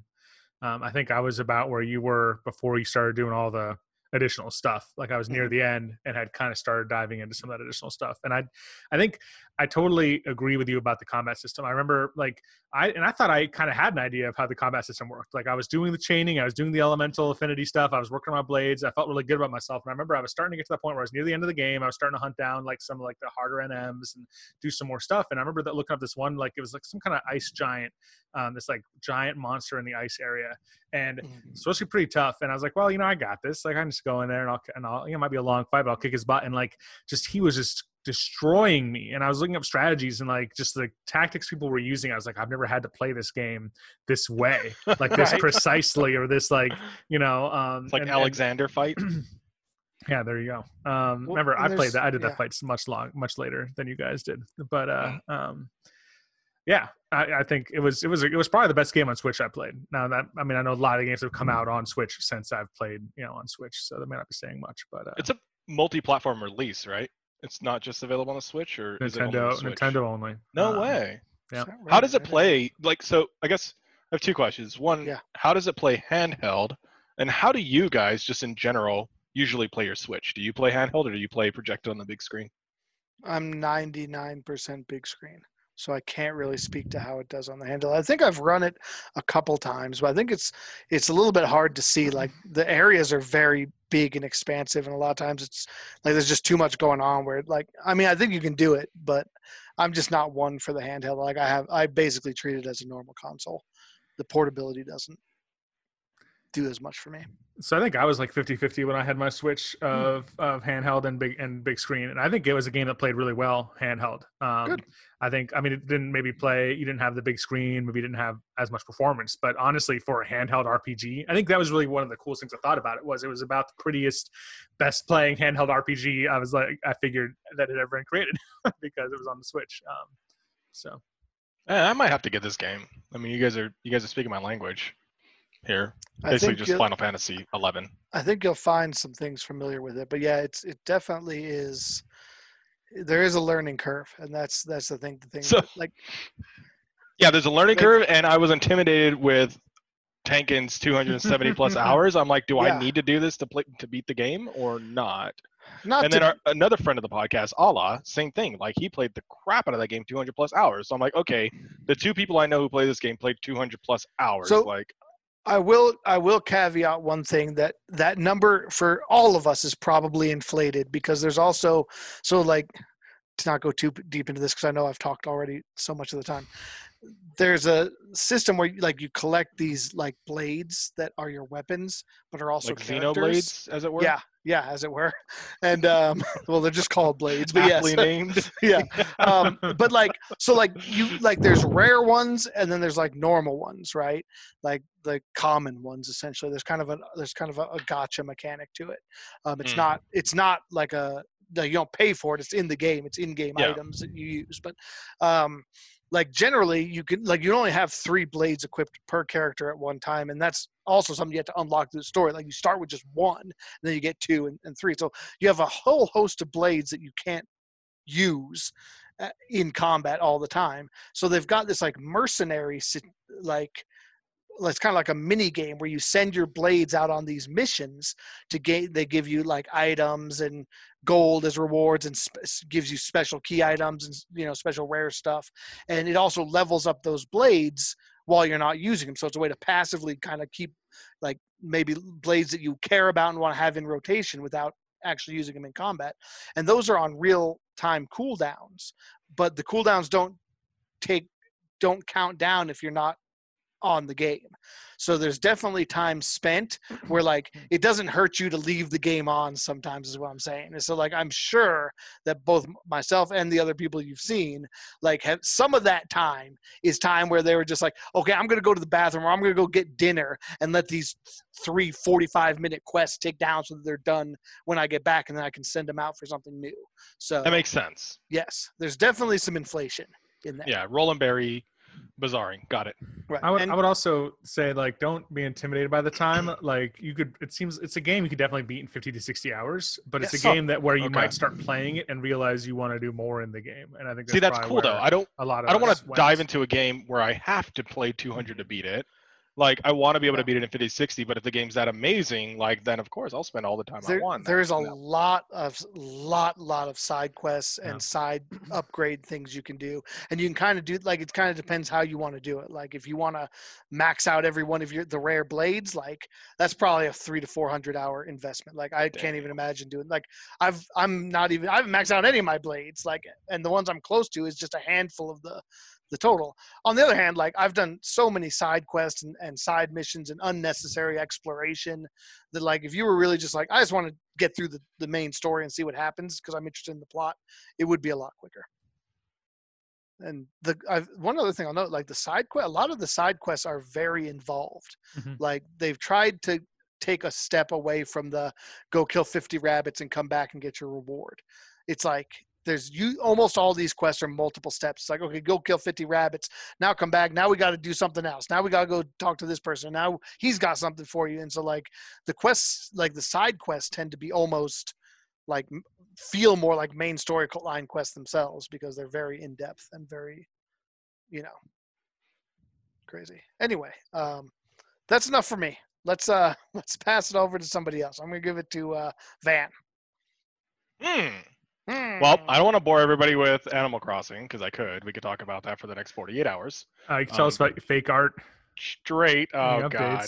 Um, I think I was about where you were before you started doing all the additional stuff. Like I was near the end and had kind of started diving into some of that additional stuff. And I, I think I totally agree with you about the combat system. I remember like I and I thought I kind of had an idea of how the combat system worked. Like I was doing the chaining, I was doing the elemental affinity stuff, I was working on my blades. I felt really good about myself. And I remember I was starting to get to the point where I was near the end of the game. I was starting to hunt down like some of like the harder NMs and do some more stuff. And I remember that looking up this one like it was like some kind of ice giant, um, this like giant monster in the ice area, and it's supposed to be pretty tough. And I was like, well, you know, I got this. Like I can just go in there and I'll and I'll you know it might be a long fight, but I'll kick his butt. And like just he was just destroying me. And I was looking up strategies and like just the tactics people were using. I was like, I've never had to play this game this way, like this Right. precisely, or this like you know, um, It's like and- Alexander fight. yeah, there you go. Um, Well, remember, I played that. I did yeah. that fight much long, much later than you guys did. But uh, um, yeah, I, I think it was it was it was probably the best game on Switch I played. Now that I mean, I know a lot of games have come out on Switch since I've played you know on Switch, so that may not be saying much. But uh, It's a multi-platform release, right? It's not just available on the Switch, or is it only Nintendo the Switch? Nintendo only. No Um, way. Yeah. Is that How does it play? Like, so I guess I have two questions. One, Yeah. how does it play handheld? And how do you guys, just in general, usually play your Switch? Do you play handheld or do you play projected on the big screen? I'm 99% big screen, so I can't really speak to how it does on the handle. I think I've run it a couple times, but I think it's it's a little bit hard to see. Like mm-hmm. the areas are very big and expansive, and a lot of times it's like there's just too much going on. Where like I mean, I think you can do it, but I'm just not one for the handheld. Like I have, I basically treat it as a normal console. The portability doesn't do as much for me. So I think I was like 50-50 when I had my Switch Hmm. of of handheld and big and big screen, and I think it was a game that played really well handheld. Um, Good. I think I mean it didn't maybe play. You didn't have the big screen, maybe didn't have as much performance, but honestly, for a handheld RPG, I think that was really one of the coolest things I thought about it. Was it was about the prettiest, best playing handheld RPG. I was like I figured that had ever been created because it was on the Switch. Um, so I might have to get this game. I mean, you guys are you guys are speaking my language here. I Basically, just Final Fantasy 11. I think you'll find some things familiar with it, but yeah, it's it definitely is. There is a learning curve, and that's that's the thing. The thing, So- like Yeah, there's a learning Like- curve, and I was intimidated with Tankin's 270 plus hours. I'm like, do Yeah. I need to do this to play to beat the game or not? not and to, then our, another friend of the podcast, Allah, same thing. Like he played the crap out of that game, 200 plus hours. So I'm like, okay, the two people I know who play this game played 200 plus hours. So- like, I will I will caveat one thing that that number for all of us is probably inflated because there's also so like to not go too deep into this because I know I've talked already so much of the time. There's a system where you, like you collect these like blades that are your weapons, but are also like. Xenoblades, as it were. Yeah, yeah, as it were. And um, well, they're just called blades, but yes, named. yeah. Um, but like, so like you like there's rare ones and then there's like normal ones, right? Like the common ones essentially. There's kind of a there's kind of a, a gotcha mechanic to it. Um, it's Mm. not it's not like a like you don't pay for it. It's in the game. It's in-game Yeah. items that you use. But um, like generally, you can like you only have three blades equipped per character at one time, and that's also something you have to unlock through the story. Like you start with just one, and then you get two and, and three. So you have a whole host of blades that you can't use uh, in combat all the time. So they've got this like mercenary like it's kind of like a mini game where you send your blades out on these missions to gain they give you like items and gold as rewards and sp- gives you special key items and you know special rare stuff. And it also levels up those blades while you're not using them so it's a way to passively kind of keep like maybe blades that you care about and want to have in rotation without actually using them in combat. And those are on real time cooldowns but the cooldowns don't take don't count down if you're not on the game so there's definitely time spent where like it doesn't hurt you to leave the game on sometimes is what i'm saying and so like i'm sure that both myself and the other people you've seen like have some of that time is time where they were just like okay i'm going to go to the bathroom or i'm going to go get dinner and let these three 45 minute quests take down so that they're done when i get back and then i can send them out for something new so That makes sense. yes there's definitely some inflation in that Yeah, Roland Berry, Bazaring. Got it. Right I would and, I would also say like don't be intimidated by the time. Like you could it seems it's a game you could definitely beat in 50 to 60 hours, but it's Yes. a game that where you Okay. might start playing it and realize you want to do more in the game. And I think that's See, that's cool though. I don't a lot of I don't want to dive into a game where I have to play 200 to beat it. Like I want to be able to beat it in 50 60, but if the game's that amazing, like then of course I'll spend all the time I there, want. there's a You know? lot of lot lot of side quests and Yeah. side upgrade things you can do and you can kind of do like it kind of depends how you want to do it like if you want to max out every one of your the rare blades like that's probably a three to four hundred hour investment like i can't even imagine doing like i've i'm not even i haven't maxed out any of my blades like and the ones i'm close to is just a handful of the the total. On the other hand, like I've done so many side quests and, and side missions and unnecessary exploration that like if you were really just like I just want to get through the, the main story and see what happens because I'm interested in the plot, it would be a lot quicker. And the I've, one other thing I'll note, like the side quest, a lot of the side quests are very involved. Mhm. Like they've tried to take a step away from the go kill 50 rabbits and come back and get your reward. It's like there's you almost all these quests are multiple steps. It's like okay, go kill 50 rabbits. Now come back. Now we got to do something else. Now we got to go talk to this person. Now he's got something for you. And so like the quests, like the side quests, tend to be almost like feel more like main story line quests themselves because they're very in depth and very, you know, crazy. Anyway, um, that's enough for me. Let's uh let's pass it over to somebody else. I'm gonna give it to uh, Van. Hmm. Well, Hmm. I don't want to bore everybody with Animal Crossing because I could. We could talk about that for the next 48 hours. Uh, you can tell us Um, about your fake art. Straight. Oh God,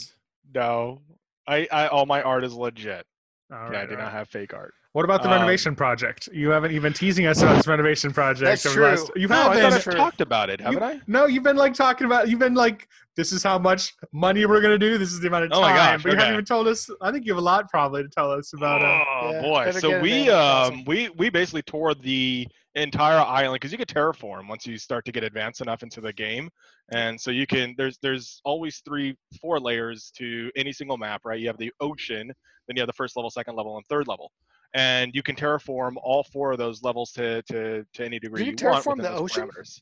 no. I, I all my art is legit. All yeah, I right, do all not have fake art. What about the um, renovation project? You haven't even teasing us about this renovation project. That's over the last- true. You No, haven't. thought I've talked about it, haven't You- I? No, you've been like talking about. You've been like, this is how much money we're gonna do. This is the amount of Oh time. my gosh, but you haven't even told us. I think you have a lot probably to tell us about. Uh, Oh Yeah, boy! So we in, Crossing. um we we basically tore the entire island because you could terraform once you start to get advanced enough into the game, and so you can there's there's always three four layers to any single map, right? You have the ocean, then you have the first level, second level, and third level, and you can terraform all four of those levels to to to any degree you you, want terraform within the ocean? parameters.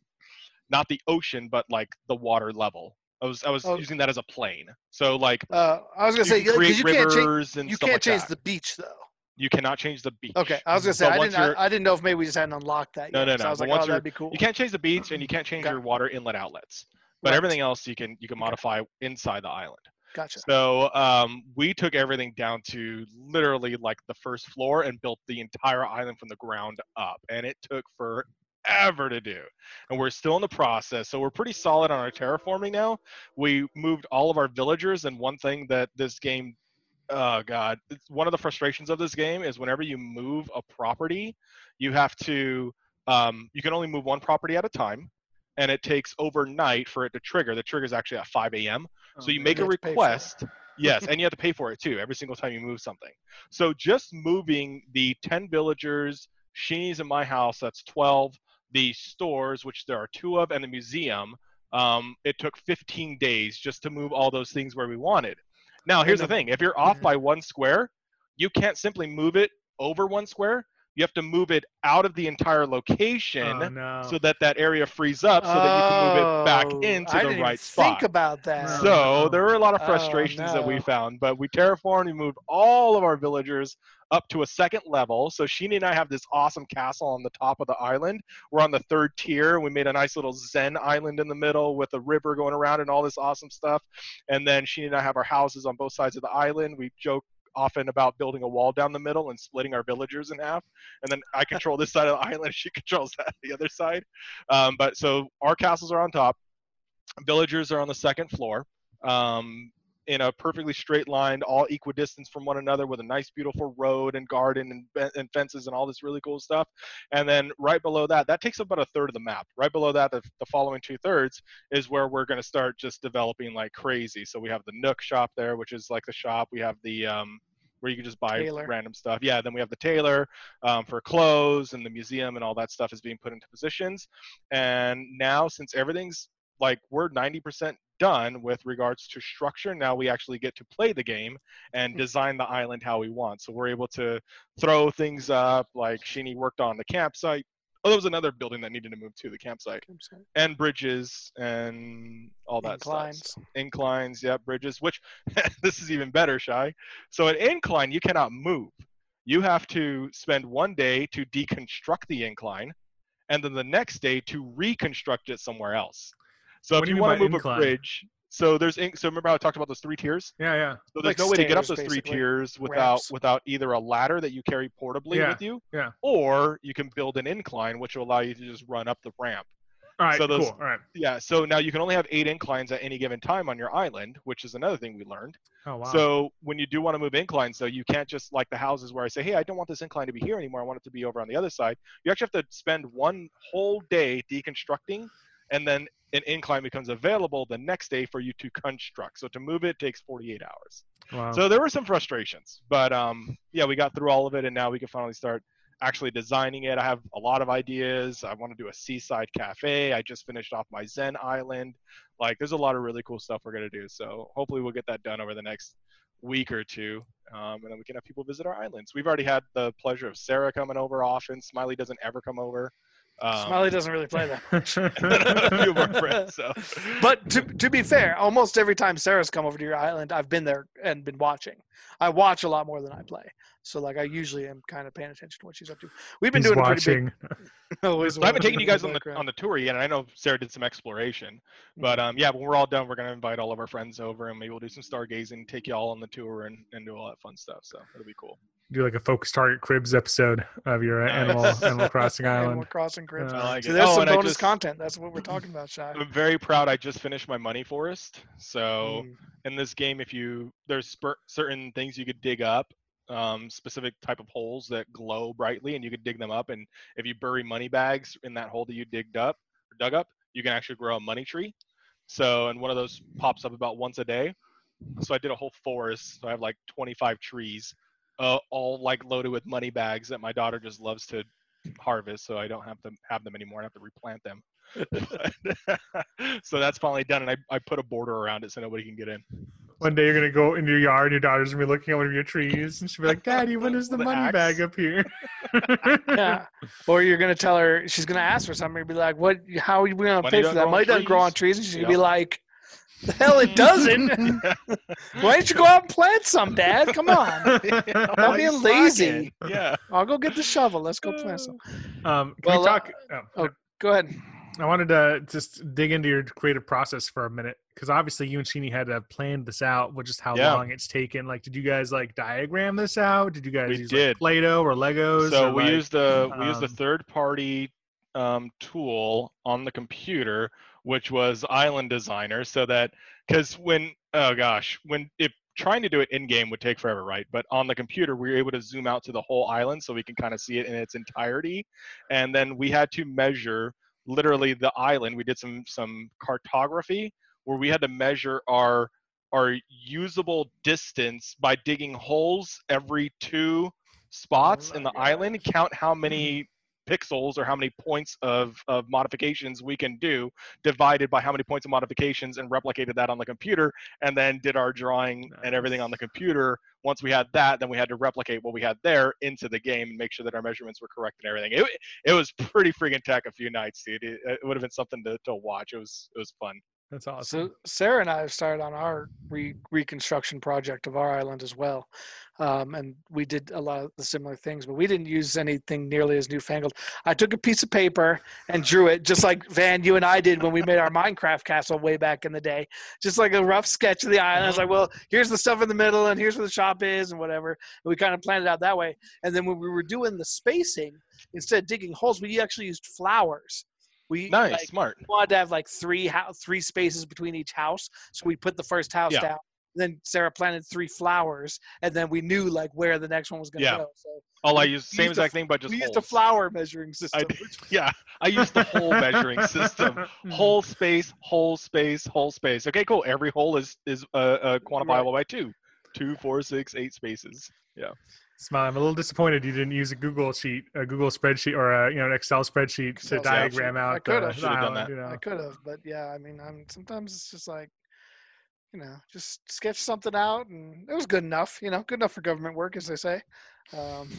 Not the ocean, but like the water level. I was I was Oh. using that as a plane. So like Uh, I was gonna say can because create you can't change you can't like change that. the beach though. You cannot change the beach. Okay, I was gonna say But I didn't. I, I didn't know if maybe we just hadn't unlocked that yet. No, no, no, I was but like, oh, that'd be cool. You can't change the beach and you can't change Okay. your water inlet outlets. But Right. everything else you can you can Okay. modify inside the island. Gotcha. So um, we took everything down to literally like the first floor and built the entire island from the ground up, and it took forever to do. And we're still in the process, so we're pretty solid on our terraforming now. We moved all of our villagers, and one thing that this game, oh god, it's one of the frustrations of this game is whenever you move a property, you have to, um, you can only move one property at a time. And it takes overnight for it to trigger. The trigger is actually at 5 a.m. So you make You a have to pay for it. request. yes, and you have to pay for it too every single time you move something. So just moving the 10 villagers, Sheenie's in my house, that's 12, the stores, which there are two of, and the museum, um, it took 15 days just to move all those things where we wanted. Now, here's the thing if you're off by one square, you can't simply move it over one square. You have to move it out of the entire location oh, no. so that that area frees up so that you can move it back Oh, into the right spot. Think about that. No. So there were a lot of Oh, frustrations that we found, but we terraformed. We moved all of our villagers up to a second level. So Sheenie and I have this awesome castle on the top of the island. We're on the third tier. We made a nice little Zen island in the middle with a river going around and all this awesome stuff. And then Sheenie and I have our houses on both sides of the island. We joke often about building a wall down the middle and splitting our villagers in half. And then I control this side of the island. She controls that the other side. Um, but so our castles are on top. Villagers are on the second floor. Um, in a perfectly straight line, all equidistant from one another, with a nice, beautiful road and garden and, and fences and all this really cool stuff. And then right below that, that takes up about a third of the map. Right below that, the, the following two thirds is where we're going to start just developing like crazy. So we have the Nook shop there, which is like the shop. We have the um, where you can just buy Tailor. random stuff. Yeah, then we have the tailor um, for clothes and the museum and all that stuff is being put into positions. And now, since everything's like we're 90% done with regards to structure, now we actually get to play the game and hmm. design the island how we want. So we're able to throw things up like Sheenie worked on the campsite. Oh, there was another building that needed to move to the campsite and bridges and all that Inclines. stuff. Inclines, yeah, bridges. Which this is even better, shy. So an incline you cannot move. You have to spend one day to deconstruct the incline, and then the next day to reconstruct it somewhere else. So What if you, you want to move incline? a bridge, so there's in, so remember how I talked about those three tiers? yeah, yeah. So there's Like no way to get up those three tiers without Ramps. without either a ladder that you carry portably Yeah, with you, yeah. or you can build an incline which will allow you to just run up the ramp. All right, So those- cool. All right. Yeah, so now you can only have eight inclines at any given time on your island, which is another thing we learned. Oh wow. So when you do want to move inclines, though, you can't just like the houses where I say, hey, I don't want this incline to be here anymore. I want it to be over on the other side. You actually have to spend one whole day deconstructing and then an incline becomes available the next day for you to construct. So to move it takes 48 hours. Wow. So there were some frustrations, but um, yeah, we got through all of it, and now we can finally start actually designing it. I have a lot of ideas. I want to do a seaside cafe. I just finished off my Zen Island. Like, there's a lot of really cool stuff we're gonna do. So hopefully we'll get that done over the next week or two, um, and then we can have people visit our islands. We've already had the pleasure of Sarah coming over often. Smiley doesn't ever come over. Um, Smiley doesn't really play that. a few of our friends, so. But to, to be fair, almost every time Sarah's come over to your island, I've been there and been watching. I watch a lot more than I play. So like I usually am kind of paying attention to what she's up to. We've been He's doing a pretty big. watching. always So I haven't taken you guys on the on the tour yet, and I know Sarah did some exploration. But um, yeah, when we're all done, we're gonna invite all of our friends over, and maybe we'll do some stargazing, take you all on the tour, and, and do all that fun stuff. So it'll be cool. Do like a focus target cribs episode of your Nice. animal Animal Crossing Island. Animal Island. Crossing cribs. Uh, I like so it. there's Oh, some bonus just- content. That's what we're talking about, Shy. I'm very proud. I just finished my money forest. So Mm. in this game, if you there's spur- certain things you could dig up, um, specific type of holes that glow brightly, and you could dig them up. And if you bury money bags in that hole that you digged up or dug up, you can actually grow a money tree. So and one of those pops up about once a day. So I did a whole forest. So I have like 25 trees, uh, all like loaded with money bags that my daughter just loves to harvest. So I don't have to have them anymore. I have to replant them. so that's finally done, and I, I put a border around it so nobody can get in. One day you're gonna go into your yard, and your daughter's gonna be looking at one of your trees, and she'll be like, "Daddy, when is the The money axe. bag up here?" yeah. Or you're gonna tell her she's gonna ask for something. You'll be like, "What? How are we gonna Money pay for that? Money doesn't grow on trees." trees." And she's gonna Yeah. be like, "The hell it doesn't! Why don't you go out and plant some, Dad? Come on! Stop Stop being lazy. Yeah. I'll go get the shovel. Let's go plant some." Um, can Well, we uh, talk? oh, oh. Go ahead. I wanted to just dig into your creative process for a minute because obviously you and Sheenie had to plan this out with just how Yeah. long it's taken. Like, did you guys like diagram this out? Did you guys We use did. like Play-Doh or Legos? So or, we like- used the we used the um, third party um, tool on the computer, which was Island Designer, so that because when oh gosh, when if trying to do it in game would take forever, right? But on the computer, we were able to zoom out to the whole island so we can kind of see it in its entirety, and then we had to measure literally the island. We did some some cartography where we had to measure our our usable distance by digging holes every two spots in my the oh, island and count how many mm-hmm. pixels or how many points of, of modifications we can do divided by how many points of modifications and replicated that on the computer and then did our drawing and everything on the computer. Once we had that then we had to replicate what we had there into the game and make sure that our measurements were correct and everything. It, it was pretty freaking tech a few nights dude. It, it would have been something to, to watch. It was it was fun That's awesome. So Sarah and I have started on our re- reconstruction project of our island as well, um, and we did a lot of the similar things, but we didn't use anything nearly as newfangled. I took a piece of paper and drew it, just like Van, you and I did when we made our Minecraft castle way back in the day, just like a rough sketch of the island. I was like, well, here's the stuff in the middle, and here's where the shop is, and whatever. And we kind of planned it out that way. And then when we were doing the spacing, instead of digging holes, we actually used flowers. We nice like, smart wanted to have like three house, three spaces between each house. So we put the first house Yeah. down. Then Sarah planted three flowers, and then we knew like where the next one was going to Yeah. go. So all i we used same exact thing but just we used a flower measuring system. did. yeah i used the whole measuring system whole space, whole space, whole space. Okay, cool. Every hole is is uh, uh, quantifiable by two, two, four, six, eight spaces. Smile. I'm a little disappointed you didn't use a Google sheet, a Google spreadsheet, or a you know an Excel spreadsheet Excel to diagram out. I could've. the- the done that. You know? I could have, but yeah, I mean, I'm sometimes it's just like, you know, just sketch something out, and it was good enough. You know, good enough for government work, as they say. Um,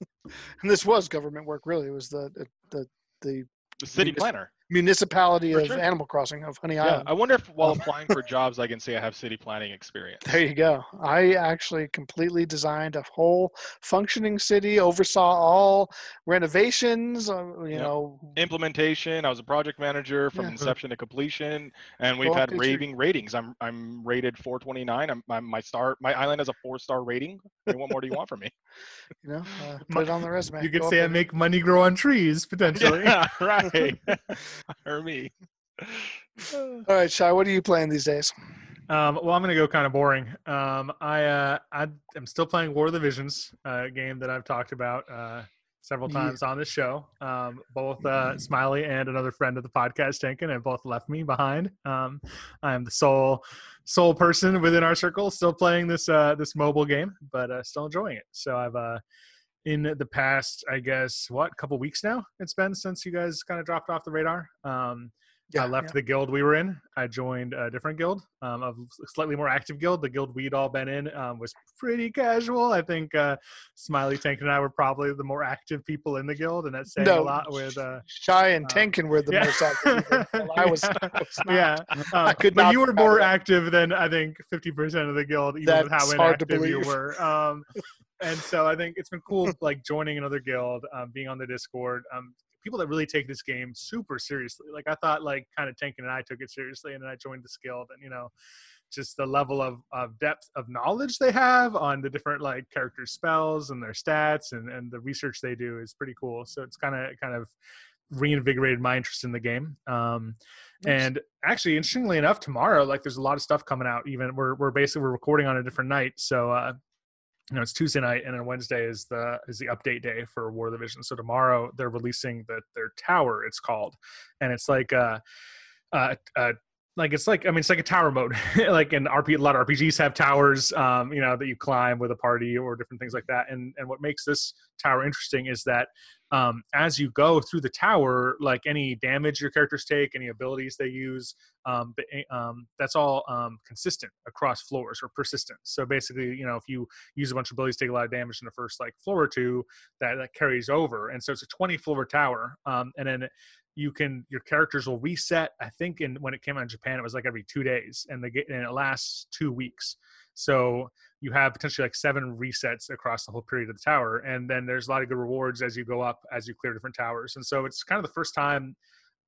and this was government work, really. It was the the the The city planner. Municipality For of sure. Animal Crossing of Honey Yeah, Island. I wonder if while applying for jobs, I can say I have city planning experience. There you go. I actually completely designed a whole functioning city, oversaw all renovations. Uh, you Yep. know, Implementation. I was a project manager from Yeah. inception to completion, and we've Go on, had picture. raving ratings. I'm I'm rated 429. I'm, I'm my star. My island has a four star rating. I mean, what more do you want from me? you know, uh, put it on the resume. You could Go say I make money grow on trees potentially. Yeah, right. or me. All right, Shy. What are you playing these days? Um, well, I'm gonna go kind of boring. Um, I uh, I am still playing War of the Visions, uh, game that I've talked about. Uh, several Yeah. times on this show. Um, both uh, Smiley and another friend of the podcast, Tankin, have both left me behind. Um, I am the sole sole person within our circle still playing this uh, this mobile game, but uh, still enjoying it. So I've uh, in the past, I guess, what couple weeks now it's been since you guys kind of dropped off the radar. Um, yeah, I left the guild we were in. I joined a different guild, um, a slightly more active guild. The guild we'd all been in um, was pretty casual. I think uh, Smiley Tank and I were probably the more active people in the guild, and that's saying No, a lot with. Uh, Shy and uh, Tankin were the most active. Well, I was, I was yeah, um, could but not you were more active than I think fifty percent of the guild, even with how That's hard to inactive you were. And so I think it's been cool, like joining another guild, um, being on the Discord. Um, people that really take this game super seriously. Like I thought, like kind of Tankin and I took it seriously, and then I joined this guild, and you know, just the level of, of depth of knowledge they have on the different like character spells and their stats and, and the research they do is pretty cool. So it's kind of kind of reinvigorated my interest in the game. Um, and actually, interestingly enough, tomorrow like there's a lot of stuff coming out. Even we're we're basically we're recording on a different night, so uh, you know it's Tuesday night, and then Wednesday is the is the update day for War of the Vision. So tomorrow they're releasing the their tower. It's called, and it's like uh, uh, uh like it's like I mean it's like a tower mode. like in RP, a lot of RPGs have towers, um, you know, that you climb with a party or different things like that. And and what makes this tower interesting is that um, as you go through the tower, like any damage your characters take, any abilities they use, um, um, that's all um, consistent across floors or persistent. So basically, you know, if you use a bunch of abilities, take a lot of damage in the first like floor or two, that, that carries over. And so it's a 20 floor tower, um, and then you can your characters will reset. I think in when it came out in Japan, it was like every two days, and the ga- and it lasts two weeks. So you have potentially like seven resets across the whole period of the tower, and then there's a lot of good rewards as you go up as you clear different towers. And so it's kind of the first time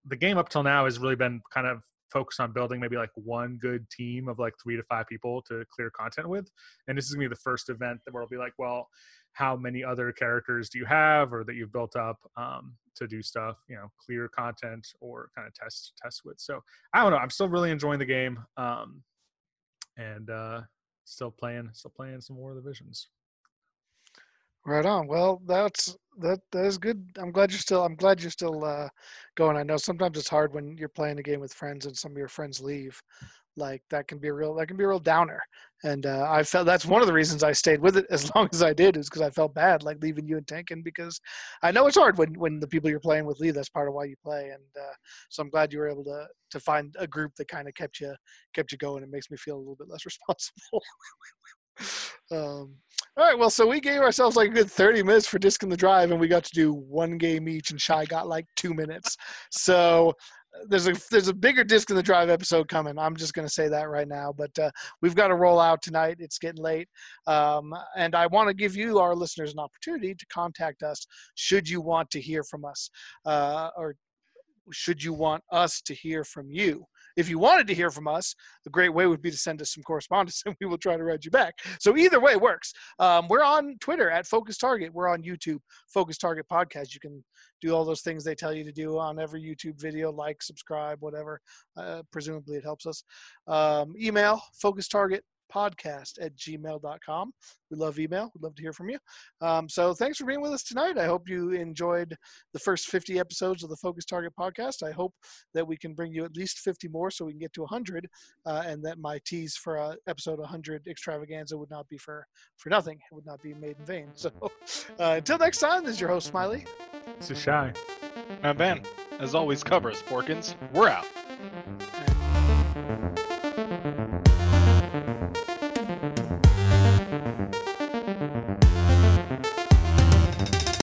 the game up till now has really been kind of focused on building maybe like one good team of like three to five people to clear content with. And this is gonna be the first event that where it'll be like, well, how many other characters do you have or that you've built up um, to do stuff, you know, clear content or kind of test test with. So I don't know. I'm still really enjoying the game. Um, and uh still playing still playing some more of the visions. Right on. Well, that's that that is good. I'm glad you're still I'm glad you're still uh going. I know sometimes it's hard when you're playing a game with friends and some of your friends leave. Like that can be a real that can be a real downer. And uh, I felt that's one of the reasons I stayed with it as long as I did is because I felt bad like leaving you and Tankin because I know it's hard when when the people you're playing with leave. That's part of why you play. And uh, so I'm glad you were able to to find a group that kind of kept you kept you going. It makes me feel a little bit less responsible. um, all right, well, so we gave ourselves like a good 30 minutes for Disc in the Drive, and we got to do one game each, and Shy got like two minutes. So there's a there's a bigger Disc in the Drive episode coming. I'm just going to say that right now, but uh, we've got to roll out tonight. It's getting late, um, and I want to give you, our listeners, an opportunity to contact us should you want to hear from us, uh, or should you want us to hear from you. If you wanted to hear from us, the great way would be to send us some correspondence and we will try to write you back. So either way works. Um, we're on Twitter at Focus Target. We're on YouTube, Focus Target Podcast. You can do all those things they tell you to do on every YouTube video, like, subscribe, whatever. Uh, presumably it helps us. Um, email, Focus Target podcast at gmail.com. We love email. We'd love to hear from you. Um, so thanks for being with us tonight. I hope you enjoyed the first 50 episodes of the Focus Target podcast. I hope that we can bring you at least 50 more so we can get to 100 uh, and that my tease for uh, episode 100 extravaganza would not be for for nothing it would not be made in vain so uh, until next time this is your host smiley This is shy. Uh, ben, as always, cover us, Porkins. We're out.